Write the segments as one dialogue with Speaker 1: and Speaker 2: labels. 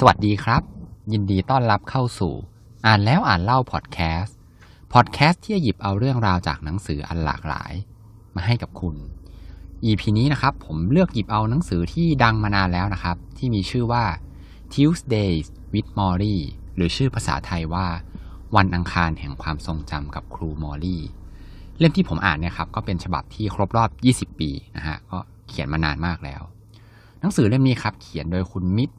Speaker 1: สวัสดีครับ ยินดีต้อนรับเข้าสู่ อ่านแล้วอ่านเล่าพอดแคสต์พอดแคสต์ที่จะหยิบเอาเรื่องราวจากหนังสืออันหลากหลาย มาให้กับคุณ EP นี้นะครับ ผมเลือกหยิบเอาหนังสือที่ดังมานานแล้วนะครับ ที่มีชื่อว่า Tuesdays with Molly หรือชื่อภาษาไทยว่า วันอังคารแห่งความทรงจำกับครูมอลลี่เล่มที่ผมอ่านเนี่ยครับก็เป็นฉบับที่ครบรอบ 20 ปีนะฮะก็เขียนมานานมากแล้ว หนังสือเล่มนี้ครับ เขียนโดยคุณมิด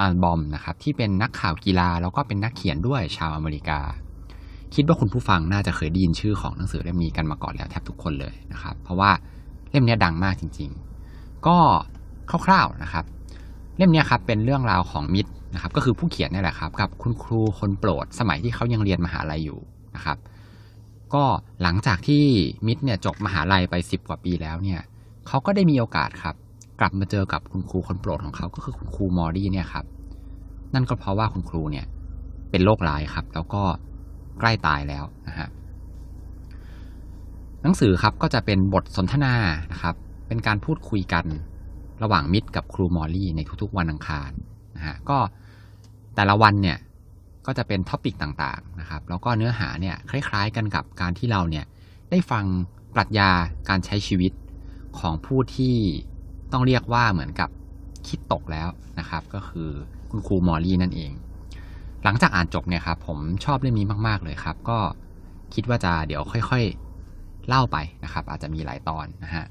Speaker 1: อัลบอมนะครับที่เป็นนักข่าวกีฬาแล้วก็เป็นนักเขียนด้วยชาวอเมริกา คิดว่าคุณผู้ฟังน่าจะเคยได้ยินชื่อของหนังสือเล่มนี้กันมาก่อนแล้วแทบทุกคนเลยนะครับ เพราะว่าเล่มนี้ดังมากจริง ๆ ก็คร่าวๆนะครับ เล่มนี้ครับเป็นเรื่องราวของมิดนะครับก็คือผู้เขียนนี่แหละครับกับคุณครูคนโปรดสมัยที่เขายังเรียนมหาลัยอยู่นะครับ ก็หลังจากที่มิดเนี่ยจบมหาลัยไปสิบกว่าปีแล้วเนี่ยเขาก็ได้มีโอกาสครับ กลับมาเจอกับคุณครูคนโปรดของเขาก็คือคุณครูมอรี่เนี่ยครับ นั่นก็เพราะว่าคุณครูเนี่ยเป็นโรคร้ายครับ แล้วก็ใกล้ตายแล้วนะฮะหนังสือครับก็จะเป็นบทสนทนานะครับ เป็นการพูดคุยกันระหว่างมิดกับครูมอรี่ในทุกๆวันอังคารนะฮะก็แต่ละวันเนี่ยก็จะเป็น topic ต่างๆนะครับแล้วก็เนื้อหาเนี่ยคล้าย ๆ กันกับการที่เราเนี่ยได้ฟังปรัชญาการใช้ชีวิตของผู้ที่ ต้องเรียกว่าเหมือนกับคิดตกแล้วนะครับ ก็คือคุณครูมอร์รี่นั่นเอง หลังจากอ่านจบเนี่ยครับผมชอบเรื่องนี้มาก ๆ เลยครับ ก็คิดว่าจะเดี๋ยวค่อย ๆ เล่าไปนะครับ อาจจะมีหลายตอนนะฮะ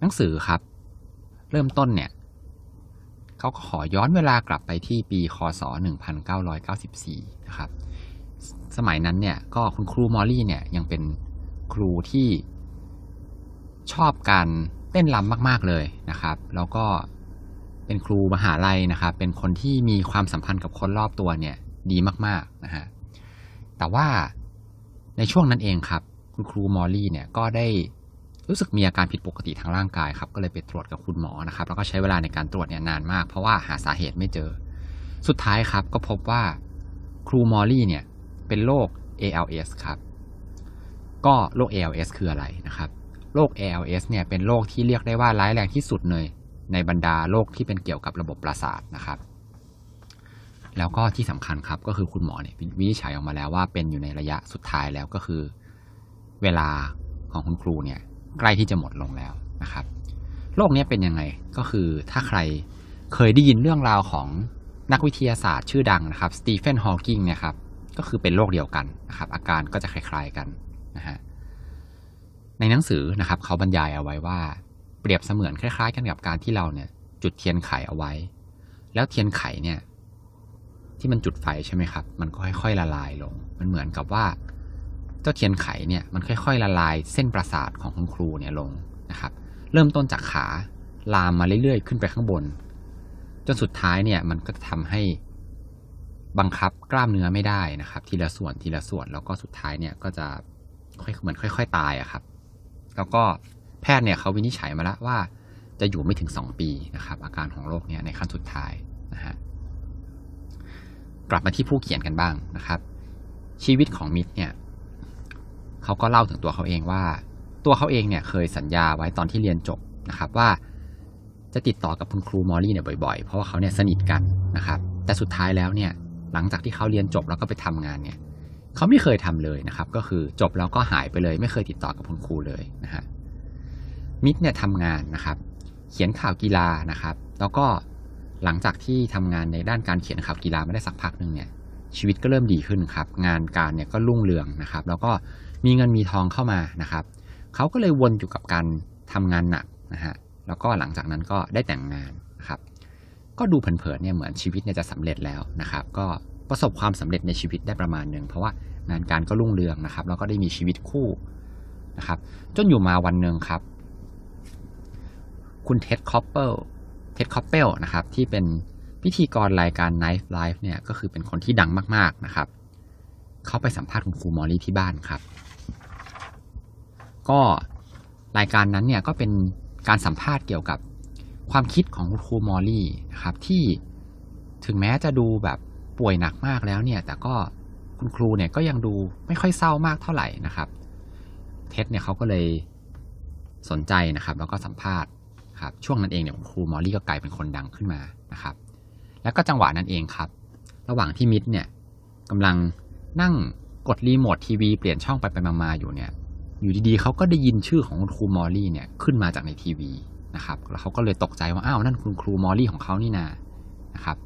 Speaker 1: หนังสือครับ เริ่มต้นเนี่ยเขาก็ขอย้อนเวลากลับไปที่ปีคศ 1994 นะครับ สมัยนั้นเนี่ยก็คุณครูมอลลี่เนี่ยยังเป็นครูที่ชอบการ เต้นรำมาก ๆเลยนะครับ แล้วก็เป็นครูมหาลัยนะครับ เป็นคนที่มีความสัมพันธ์กับคนรอบตัวเนี่ยดีมากๆนะฮะแต่ว่าในช่วงนั้นเองครับ คุณครูมอลลี่เนี่ยก็ได้รู้สึกมีอาการผิดปกติทางร่างกายครับ ก็เลยไปตรวจกับคุณหมอนะครับ แล้วก็ใช้เวลาในการตรวจเนี่ยนานมาก เพราะว่าหาสาเหตุไม่เจอ สุดท้ายครับก็พบว่าครูมอลลี่เนี่ยเป็นโรค ALS ครับ ก็โรค ALS คืออะไรนะครับ โรค ALS เนี่ยเป็นโรคที่เรียกได้ว่าร้ายแรงที่สุดเลยในบรรดาโรคที่เป็นเกี่ยวกับระบบประสาทนะครับ แล้วก็ที่สำคัญครับก็คือคุณหมอเนี่ยวินิจฉัยออกมาแล้วว่าเป็นอยู่ในระยะสุดท้ายแล้วก็คือ เวลาของคุณครูเนี่ยใกล้ที่จะหมดลงแล้วนะครับโรคนี้เป็นยังไงก็คือถ้าใครเคยได้ยินเรื่องราวของนักวิทยาศาสตร์ชื่อดังนะครับสตีเฟนฮอว์กิงเนี่ยครับก็คือเป็นโรคเดียวกันนะครับอาการก็จะคล้ายๆกันนะฮะ ในหนังสือนะครับเขาบรรยายเอาไว้ว่า เปรียบเสมือนคล้าย ๆ กันกับการที่เราเนี่ย จุดเทียนไขเอาไว้ แล้วเทียนไขเนี่ย ที่มันจุดไฟใช่ไหมครับ มันก็ค่อยๆละลายลง มันเหมือนกับว่า เจ้าเทียนไขเนี่ยมันค่อย ๆ ละลายเส้นประสาทของคุณครูเนี่ยลงนะครับ เริ่มต้นจากขาลามมาเรื่อยๆ ขึ้นไปข้างบน จนสุดท้ายเนี่ยมันก็ทำให้บังคับกล้ามเนื้อไม่ได้นะครับ ทีละส่วนทีละส่วนแล้วก็สุดท้ายเนี่ยก็จะค่อยเหมือนค่อย ๆ ตายอะครับ แล้วก็แพทย์เนี่ยเขาวินิจฉัยมาแล้วว่าจะอยู่ไม่ถึงสองปีนะครับ อาการของโรคเนี่ยในขั้นสุดท้ายนะฮะกลับมาที่ผู้เขียนกันบ้างนะครับ ชีวิตของมิดเนี่ยเขาก็เล่าถึงตัวเขาเองว่า ตัวเขาเองเนี่ยเคยสัญญาไว้ตอนที่เรียนจบนะครับว่าจะติดต่อกับคุณครูมอลลี่เนี่ยบ่อยๆ เพราะว่าเขาเนี่ยสนิทกันนะครับ แต่สุดท้ายแล้วเนี่ยหลังจากที่เขาเรียนจบแล้วก็ไปทำงานเนี่ย เขาไม่เคยทำเลยนะครับ ก็คือจบแล้วก็หายไปเลย ไม่เคยติดต่อกับคุณครูเลยนะฮะมิกเนี่ยทำงานนะครับ เขียนข่าวกีฬานะครับ แล้วก็หลังจากที่ทำงานในด้านการเขียนข่าวกีฬาไม่ได้สักพักหนึ่งเนี่ย ชีวิตก็เริ่มดีขึ้นครับ งานการเนี่ยก็รุ่งเรืองนะครับ แล้วก็มีเงินมีทองเข้ามานะครับเขาก็เลยวนอยู่กับการทำงานหนักนะฮะแล้วก็หลังจากนั้นก็ได้แต่งงานนะครับ ก็ดูเผินๆเนี่ยเหมือนชีวิตเนี่ยจะสำเร็จแล้วนะครับ ก็ ประสบความสำเร็จในชีวิตได้ประมาณหนึ่งเพราะว่างานการก็รุ่งเรืองนะครับแล้วก็ได้มีชีวิตคู่นะครับ จนอยู่มาวันหนึ่งครับ คุณเท็ดคอปเปิลเท็ดคอปเปิลนะครับที่เป็นพิธีกรรายการ Nightline เนี่ยก็คือเป็นคนที่ดังมาก ๆนะครับ เขาไปสัมภาษณ์คุณครูมอร์รี่ที่บ้านครับ ก็รายการนั้นเนี่ยก็เป็นการสัมภาษณ์เกี่ยวกับความคิดของคุณครูมอร์รี่นะครับที่ถึงแม้จะดูแบบ ป่วยหนักมากแล้วเนี่ย แต่ก็คุณครูเนี่ยก็ยังดูไม่ค่อยเศร้ามากเท่าไหร่นะครับ เท็ดเนี่ยเขาก็เลยสนใจนะครับ แล้วก็สัมภาษณ์ครับช่วงนั้นเองเนี่ยคุณครูมอร์รี่ก็กลายเป็นคนดังขึ้นมานะครับ แล้วก็จังหวะนั้นเองครับ ระหว่างที่มิตช์เนี่ยกำลังนั่งกดรีโมททีวีเปลี่ยนช่องไปไปมาๆอยู่เนี่ย อยู่ดีๆเขาก็ได้ยินชื่อของคุณครูมอร์รี่เนี่ยขึ้นมาจากในทีวีนะครับ แล้วเขาก็เลยตกใจว่าอ้าวนั่นคุณครูมอร์รี่ของเขานี่นานะครับ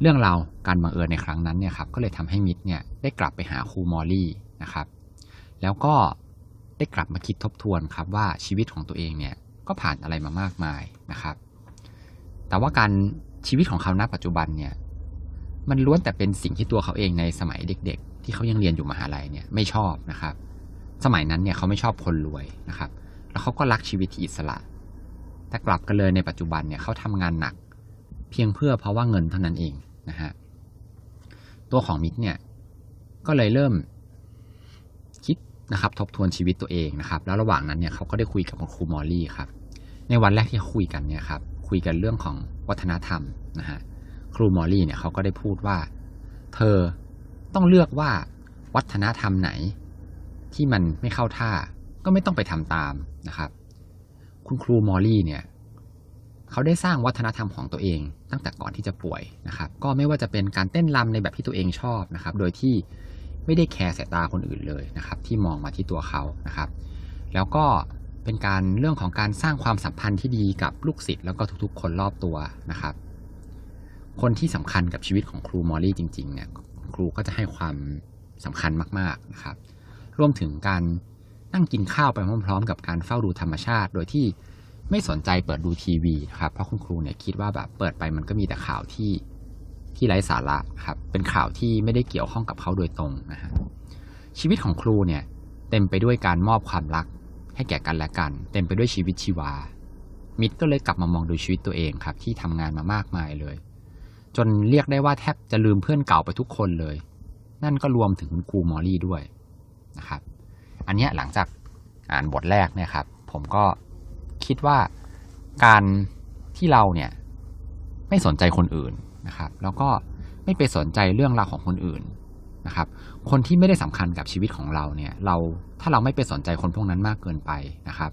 Speaker 1: เรื่องราวการบังเอิญในครั้งนั้นเนี่ยครับก็เลยทำให้มิดเนี่ยได้กลับไปหาครูมอลลี่นะครับ แล้วก็ได้กลับมาคิดทบทวนครับว่าชีวิตของตัวเองเนี่ยก็ผ่านอะไรมามากมายนะครับ แต่ว่าการชีวิตของเขาณปัจจุบันเนี่ยมันล้วนแต่เป็นสิ่งที่ตัวเขาเองในสมัยเด็ก ๆ ที่เขายังเรียนอยู่มหาลัยเนี่ยไม่ชอบนะครับ สมัยนั้นเนี่ยเขาไม่ชอบคนรวยนะครับ แล้วเขาก็รักชีวิตที่อิสระ แต่กลับกันเลยในปัจจุบันเนี่ยเขาทำงานหนัก เพียงเพื่อเพราะว่าเงินเท่านั้นเองนะฮะตัวของมิกเนี่ยก็เลยเริ่มคิดนะครับ ทบทวนชีวิตตัวเองนะครับ แล้วระหว่างนั้นเนี่ยเขาก็ได้คุยกับคุณครูมอลลี่ครับ ในวันแรกที่คุยกันเนี่ยครับ คุยกันเรื่องของวัฒนธรรมนะฮะครูมอลลี่เนี่ยเขาก็ได้พูดว่า เธอต้องเลือกว่าวัฒนธรรมไหน ที่มันไม่เข้าท่า ก็ไม่ต้องไปทำตามนะครับ คุณครูมอร์รี่เนี่ย เขาได้สร้างวัฒนธรรมของตัวเอง ตั้งแต่ก่อนที่จะป่วยนะครับ ก็ไม่ว่าจะเป็นการเต้นรำในแบบที่ตัวเองชอบนะครับ โดยที่ไม่ได้แคร์สายตาคนอื่นเลยนะครับ ที่มองมาที่ตัวเขานะครับ แล้วก็เป็นการเรื่องของการสร้างความสัมพันธ์ที่ดีกับลูกศิษย์แล้วก็ทุกๆ คนรอบตัวนะครับ คนที่สำคัญกับชีวิตของครูมอลลี่จริงๆเนี่ยครูก็จะให้ความสำคัญมากๆนะครับ รวมถึงการนั่งกินข้าวไปพร้อม ๆ กับการเฝ้าดูธรรมชาติ โดยที่ ไม่สนใจเปิดดูทีวีครับ เพราะคุณครูเนี่ยคิดว่าแบบเปิดไปมันก็มีแต่ข่าวที่ที่ไร้สาระครับ เป็นข่าวที่ไม่ได้เกี่ยวข้องกับเขาโดยตรงนะฮะชีวิตของครูเนี่ยเต็มไปด้วยการมอบความรักให้แก่กันและกัน เต็มไปด้วยชีวิตชีวา มิดก็เลยกลับมามองดูชีวิตตัวเองครับ ที่ทำงานมามากมายเลย จนเรียกได้ว่าแทบจะลืมเพื่อนเก่าไปทุกคนเลย นั่นก็รวมถึงคุณครูมอลลี่ด้วยนะครับ อันนี้หลังจากอ่านบทแรกเนี่ยครับ ผมก็ คิดว่าการที่เราเนี่ยไม่สนใจคนอื่นนะครับ แล้วก็ไม่ไปสนใจเรื่องราวของคนอื่นนะครับ คนที่ไม่ได้สำคัญกับชีวิตของเราเนี่ย เราถ้าเราไม่ไปสนใจคนพวกนั้นมากเกินไปนะครับ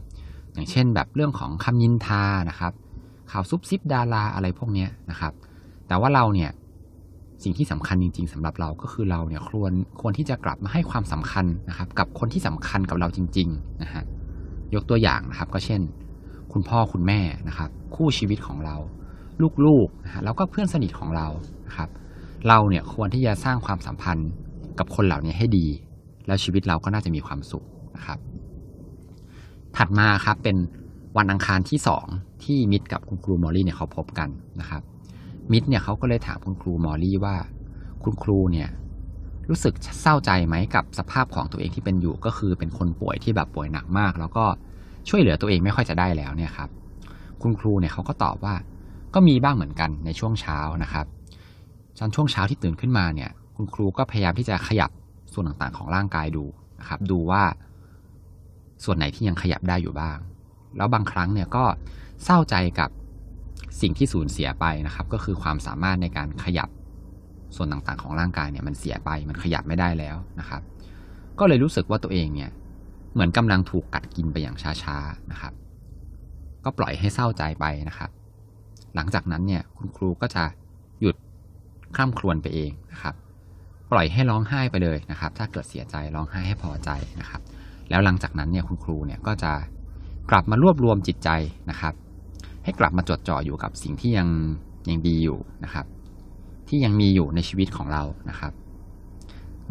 Speaker 1: อย่างเช่นแบบเรื่องของคำยินทานะครับ ข่าวซุบซิบดาราอะไรพวกเนี้ยนะครับ แต่ว่าเราเนี่ยสิ่งที่สำคัญจริง ๆสำหรับเราก็คือเราเนี่ยควรควรที่จะกลับมาให้ความสำคัญนะครับ กับคนที่สำคัญกับเราจริง ๆ นะฮะยกตัวอย่างนะครับ ก็เช่น คุณพ่อคุณแม่นะครับ คู่ชีวิตของเรา ลูกๆนะฮะแล้วก็เพื่อนสนิทของเรานะครับ เราเนี่ยควรที่จะสร้างความสัมพันธ์กับคนเหล่านี้ให้ดี แล้วชีวิตเราก็น่าจะมีความสุขนะครับ ถัดมาครับเป็นวันอังคารที่สองที่มิดกับคุณครูมอลลี่เนี่ยเขาพบกันนะครับ มิดเนี่ยเขาก็เลยถามคุณครูมอลลี่ว่า คุณครูเนี่ยรู้สึกเศร้าใจไหมกับสภาพของตัวเองที่เป็นอยู่ก็คือเป็นคนป่วยที่แบบป่วยหนักมาก แล้วก็ ช่วยเหลือตัวเองไม่ค่อยจะได้แล้วเนี่ยครับ คุณครูเนี่ยเขาก็ตอบว่า ก็มีบ้างเหมือนกันในช่วงเช้านะครับตอนช่วงเช้าที่ตื่นขึ้นมาเนี่ย คุณครูก็พยายามที่จะขยับส่วนต่างๆ ของร่างกายดูนะครับ ดูว่าส่วนไหนที่ยังขยับได้อยู่บ้าง แล้วบางครั้งเนี่ยก็เศร้าใจกับสิ่งที่สูญเสียไปนะครับ ก็คือความสามารถในการขยับส่วนต่างๆ ของร่างกายเนี่ยมันเสียไปมันขยับไม่ได้แล้วนะครับ ก็เลยรู้สึกว่าตัวเองเนี่ย เหมือนกำลังถูกกัดกินไปอย่างช้าๆนะครับ ก็ปล่อยให้เศร้าใจไปนะครับ หลังจากนั้นเนี่ยคุณครูก็จะหยุดคร่ำครวญไปเองนะครับ ปล่อยให้ร้องไห้ไปเลยนะครับ ถ้าเกิดเสียใจร้องไห้ให้พอใจนะครับ แล้วหลังจากนั้นเนี่ยคุณครูเนี่ยก็จะกลับมารวบรวมจิตใจนะครับ ให้กลับมาจดจ่ออยู่กับสิ่งที่ยังยังดีอยู่นะครับ ที่ยังมีอยู่ในชีวิตของเรานะครับ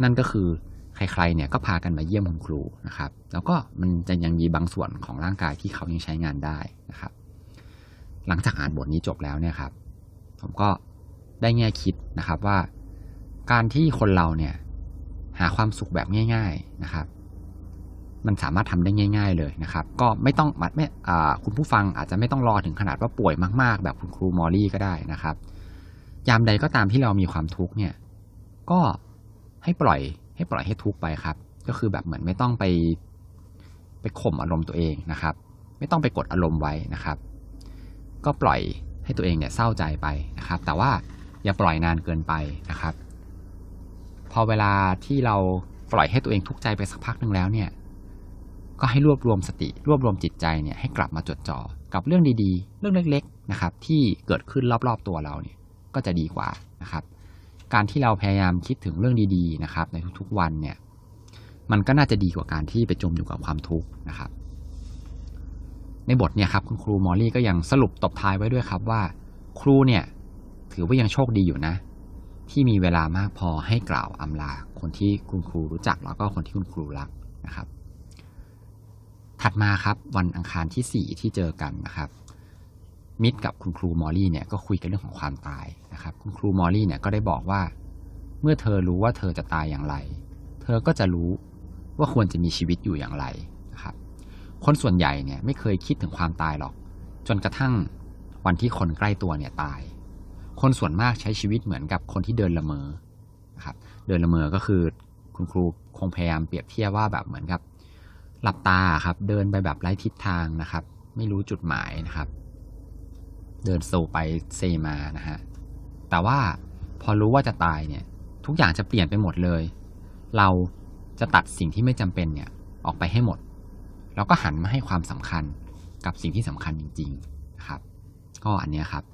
Speaker 1: นั่นก็คือ ใครๆเนี่ยก็พากันมาเยี่ยมคุณครูนะครับ แล้วก็มันจะยังมีบางส่วนของร่างกายที่เขายังใช้งานได้นะครับ หลังจากอ่านบทนี้จบแล้วเนี่ยครับ ผมก็ได้แง่คิดนะครับว่า การที่คนเราเนี่ย หาความสุขแบบง่าย ๆนะครับ มันสามารถทำได้ง่าย ๆ เลยนะครับ ก็ไม่ต้องมัดไม่คุณผู้ฟังอาจจะไม่ต้องรอถึงขนาดว่าป่วยมาก ๆ แบบคุณครูมอลลี่ก็ได้นะครับ ยามใดก็ตามที่เรามีความทุกข์เนี่ย ก็ให้ปล่อย ให้ปล่อยให้ทุกไปครับ ก็คือแบบเหมือนไม่ต้องไป ไปข่มอารมณ์ตัวเองนะครับ ไม่ต้องไปกดอารมณ์ไว้นะครับ ก็ปล่อยให้ตัวเองเนี่ยเศร้าใจไปนะครับ แต่ว่าอย่าปล่อยนานเกินไปนะครับ พอเวลาที่เราปล่อยให้ตัวเองทุกข์ใจไปสักพักหนึ่งแล้วเนี่ย ก็ให้รวบรวมสติ รวบรวมจิตใจเนี่ยให้กลับมาจดจ่อกับเรื่องดีๆ เรื่องเล็ก ๆนะครับ ที่เกิดขึ้นรอบๆตัวเราเนี่ยก็จะดีกว่านะครับ การที่เราพยายามคิดถึงเรื่องดีๆนะครับ ในทุกๆวันเนี่ย มันก็น่าจะดีกว่าการที่ไปจมอยู่กับความทุกข์นะครับ ในบทเนี่ยครับคุณครูมอร์รี่ก็ยังสรุปตบท้ายไว้ด้วยครับว่า ครูเนี่ยถือว่ายังโชคดีอยู่นะ ที่มีเวลามากพอให้กล่าวอำลาคนที่คุณครูรู้จักแล้วก็คนที่คุณครูรักนะครับ ถัดมาครับวันอังคารที่สี่ที่เจอกันนะครับ มิตช์กับคุณครูมอร์รี่เนี่ยก็คุยกันเรื่องของความตายนะครับ คุณครูมอร์รี่เนี่ยก็ได้บอกว่า เมื่อเธอรู้ว่าเธอจะตายอย่างไร เธอก็จะรู้ว่าควรจะมีชีวิตอยู่อย่างไรนะครับ คนส่วนใหญ่เนี่ยไม่เคยคิดถึงความตายหรอก จนกระทั่งวันที่คนใกล้ตัวเนี่ยตาย คนส่วนมากใช้ชีวิตเหมือนกับคนที่เดินละเมอนะครับ เดินละเมอก็คือคุณครูคงพยายามเปรียบเทียบว่าแบบเหมือนกับ หลับตาครับ เดินไปแบบไร้ทิศทางนะครับ ไม่รู้จุดหมายนะครับ เดินโซไปเซมานะฮะ แต่ว่าพอรู้ว่าจะตายเนี่ย ทุกอย่างจะเปลี่ยนไปหมดเลย เราจะตัดสิ่งที่ไม่จำเป็นเนี่ย ออกไปให้หมด แล้วก็หันมาให้ความสำคัญกับสิ่งที่สำคัญจริงๆนะครับ ก็อันนี้ครับ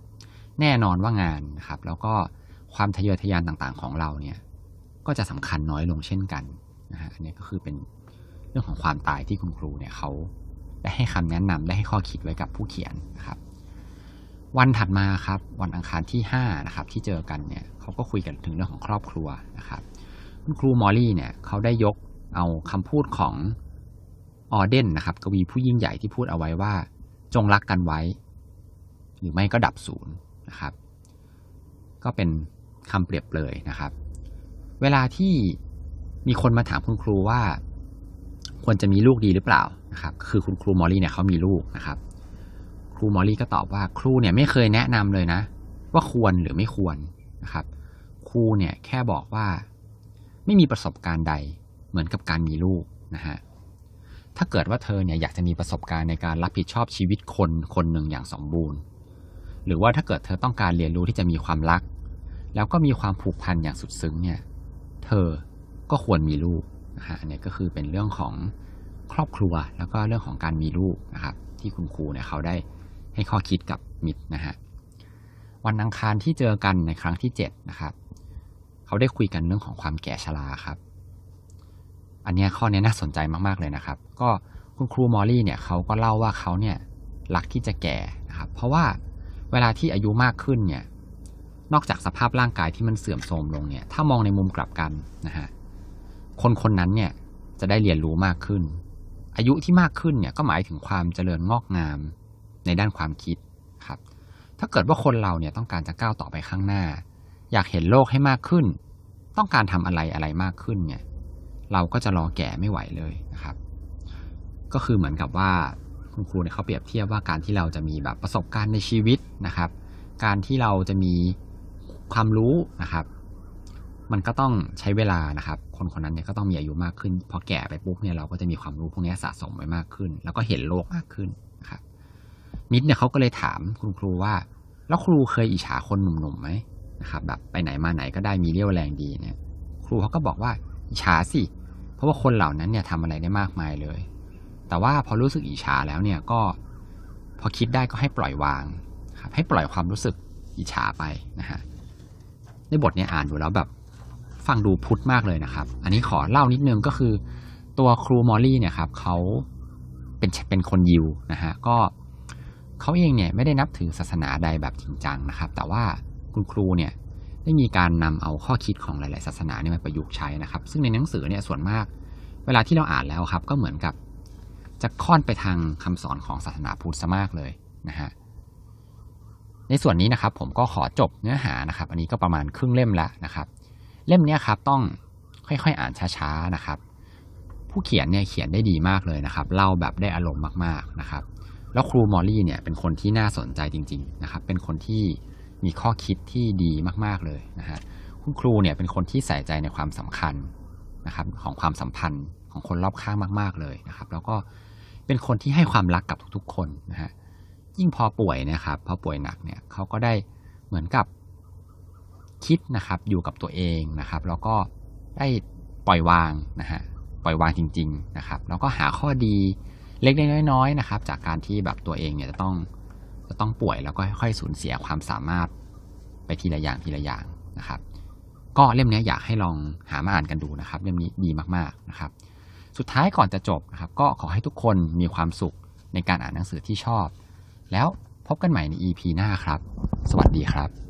Speaker 1: แน่นอนว่างานนะครับ แล้วก็ความทะเยอทะยานต่างๆของเราเนี่ย ก็จะสำคัญน้อยลงเช่นกันนะฮะอันนี้ก็คือเป็นเรื่องของความตายที่คุณครูเนี่ยเขาได้ให้คำแนะนำได้ให้ข้อคิดไว้กับผู้เขียนนะครับ วันถัดมาครับ วันอังคารที่5นะครับที่เจอกันเนี่ยเขาก็คุยกันถึงเรื่องของครอบครัวนะครับคุณครูมอลลี่เนี่ยเขาได้ยกเอาคำพูดของออเดนนะครับกวีผู้ยิ่งใหญ่ที่พูดเอาไว้ว่า จงรักกันไว้ หรือไม่ก็ดับศูนย์นะครับ ก็เป็นคำเปรียบเปรยนะครับ เวลาที่มีคนมาถามคุณครูว่า ควรจะมีลูกดีหรือเปล่านะครับ คือคุณครูมอร์รี่เนี่ยเขามีลูกนะครับ ครูมอร์รี่ก็ตอบว่าครูเนี่ยไม่เคยแนะนำเลยนะ ว่าควรหรือไม่ควรนะครับ ครูเนี่ยแค่บอกว่า ไม่มีประสบการณ์ใดเหมือนกับการมีลูกนะฮะถ้าเกิดว่าเธอเนี่ยอยากจะมีประสบการณ์ในการรับผิดชอบชีวิตคนคนหนึ่งอย่างสมบูรณ์ หรือว่าถ้าเกิดเธอต้องการเรียนรู้ที่จะมีความรัก แล้วก็มีความผูกพันอย่างสุดซึ้งเนี่ยเธอก็ควรมีลูกนะฮะอันนี้ก็คือเป็นเรื่องของครอบครัวแล้วก็เรื่องของการมีลูกนะครับ ที่คุณครูเนี่ยเขาได้ ให้ข้อคิดกับมิตรนะฮะวันอังคารที่เจอกันในครั้งที่เจ็ดนะครับ เขาได้คุยกันเรื่องของความแก่ชราครับ อันเนี้ยข้อนี้น่าสนใจมากๆเลยนะครับ ก็คุณครูมอลลี่เนี่ยเขาก็เล่าว่าเขาเนี่ยรักที่จะแก่นะครับ เพราะว่าเวลาที่อายุมากขึ้นเนี่ย นอกจากสภาพร่างกายที่มันเสื่อมโทรมลงเนี่ย ถ้ามองในมุมกลับกันนะฮะ คนคนนั้นเนี่ยจะได้เรียนรู้มากขึ้น อายุที่มากขึ้นเนี่ยก็หมายถึงความเจริญงอกงาม ในด้านความคิดครับ ถ้าเกิดว่าคนเราเนี่ยต้องการจะก้าวต่อไปข้างหน้า อยากเห็นโลกให้มากขึ้น ต้องการทำอะไรอะไรมากขึ้นเนี่ย เราก็จะรอแก่ไม่ไหวเลยนะครับ ก็คือเหมือนกับว่าคุณครูเนี่ยเขาเปรียบเทียบว่าการที่เราจะมีแบบประสบการณ์ในชีวิตนะครับ การที่เราจะมีความรู้นะครับ มันก็ต้องใช้เวลานะครับ คนคนนั้นเนี่ยก็ต้องมีอายุมากขึ้น พอแก่ไปปุ๊บเนี่ยเราก็จะมีความรู้พวกนี้สะสมไว้มากขึ้น แล้วก็เห็นโลกมากขึ้น มิดเนี่ยเขาก็เลยถามคุณครูว่า แล้วครูเคยอิจฉาคนหนุ่มๆไหมนะครับแบบไปไหนมาไหนก็ได้มีเรี่ยวแรงดีเนี่ย ครูเขาก็บอกว่าอิจฉาสิเพราะว่าคนเหล่านั้นเนี่ยทำอะไรได้มากมายเลย แต่ว่าพอรู้สึกอิจฉาแล้วเนี่ยก็พอคิดได้ก็ให้ปล่อยวางครับให้ปล่อยความรู้สึกอิจฉาไปนะฮะในบทเนี่ยอ่านดูแล้วแบบฟังดูพุทธมากเลยนะครับ อันนี้ขอเล่านิดนึงก็คือ ตัวครูมอลลี่เนี่ยครับเขาเป็นเป็นคนยิวนะฮะก็ เขาเองเนี่ยไม่ได้นับถือศาสนาใดแบบจริงจังนะครับ แต่ว่าคุณครูเนี่ยได้มีการนำเอาข้อคิดของหลาย ๆ ศาสนาเนี่ยมาประยุกต์ใช้นะครับ ซึ่งในหนังสือเนี่ยส่วนมาก เวลาที่เราอ่านแล้วครับ ก็เหมือนกับจะค่อนไปทางคำสอนของศาสนาพุทธซะมากเลยนะฮะในส่วนนี้นะครับ ผมก็ขอจบเนื้อหานะครับ อันนี้ก็ประมาณครึ่งเล่มแล้วนะครับ เล่มนี้ครับต้องค่อย ๆ อ่านช้า ๆ นะครับ ผู้เขียนเนี่ยเขียนได้ดีมากเลยนะครับ เล่าแบบได้อารมณ์มาก ๆ นะครับ แล้วครูมอลลี่เนี่ยเป็นคนที่น่าสนใจจริงๆนะครับเป็นคนที่มีข้อคิดที่ดีมากๆเลยนะฮะคุณครูเนี่ยเป็นคนที่ใส่ใจในความสำคัญนะครับของความสัมพันธ์ของคนรอบข้างมาก ๆเลยนะครับ แล้วก็เป็นคนที่ให้ความรักกับทุกๆ คนนะฮะยิ่งพอป่วยนะครับพอป่วยหนักเนี่ยเขาก็ได้เหมือนกับคิดนะครับอยู่กับตัวเองนะครับ แล้วก็ได้ปล่อยวางนะฮะปล่อยวางจริง ๆนะครับ แล้วก็หาข้อดี เล็กๆน้อยๆนะครับ จากการที่แบบตัวเองเนี่ยจะต้องจะต้องป่วยแล้วก็ค่อยๆสูญเสียความสามารถไปทีละอย่างทีละอย่างนะครับ ก็เล่มนี้อยากให้ลองหามาอ่านกันดูนะครับ เล่มนี้ดีมากๆนะครับ สุดท้ายก่อนจะจบนะครับ ก็ขอให้ทุกคนมีความสุขในการอ่านหนังสือที่ชอบ แล้วพบกันใหม่ใน EP หน้าครับ สวัสดีครับ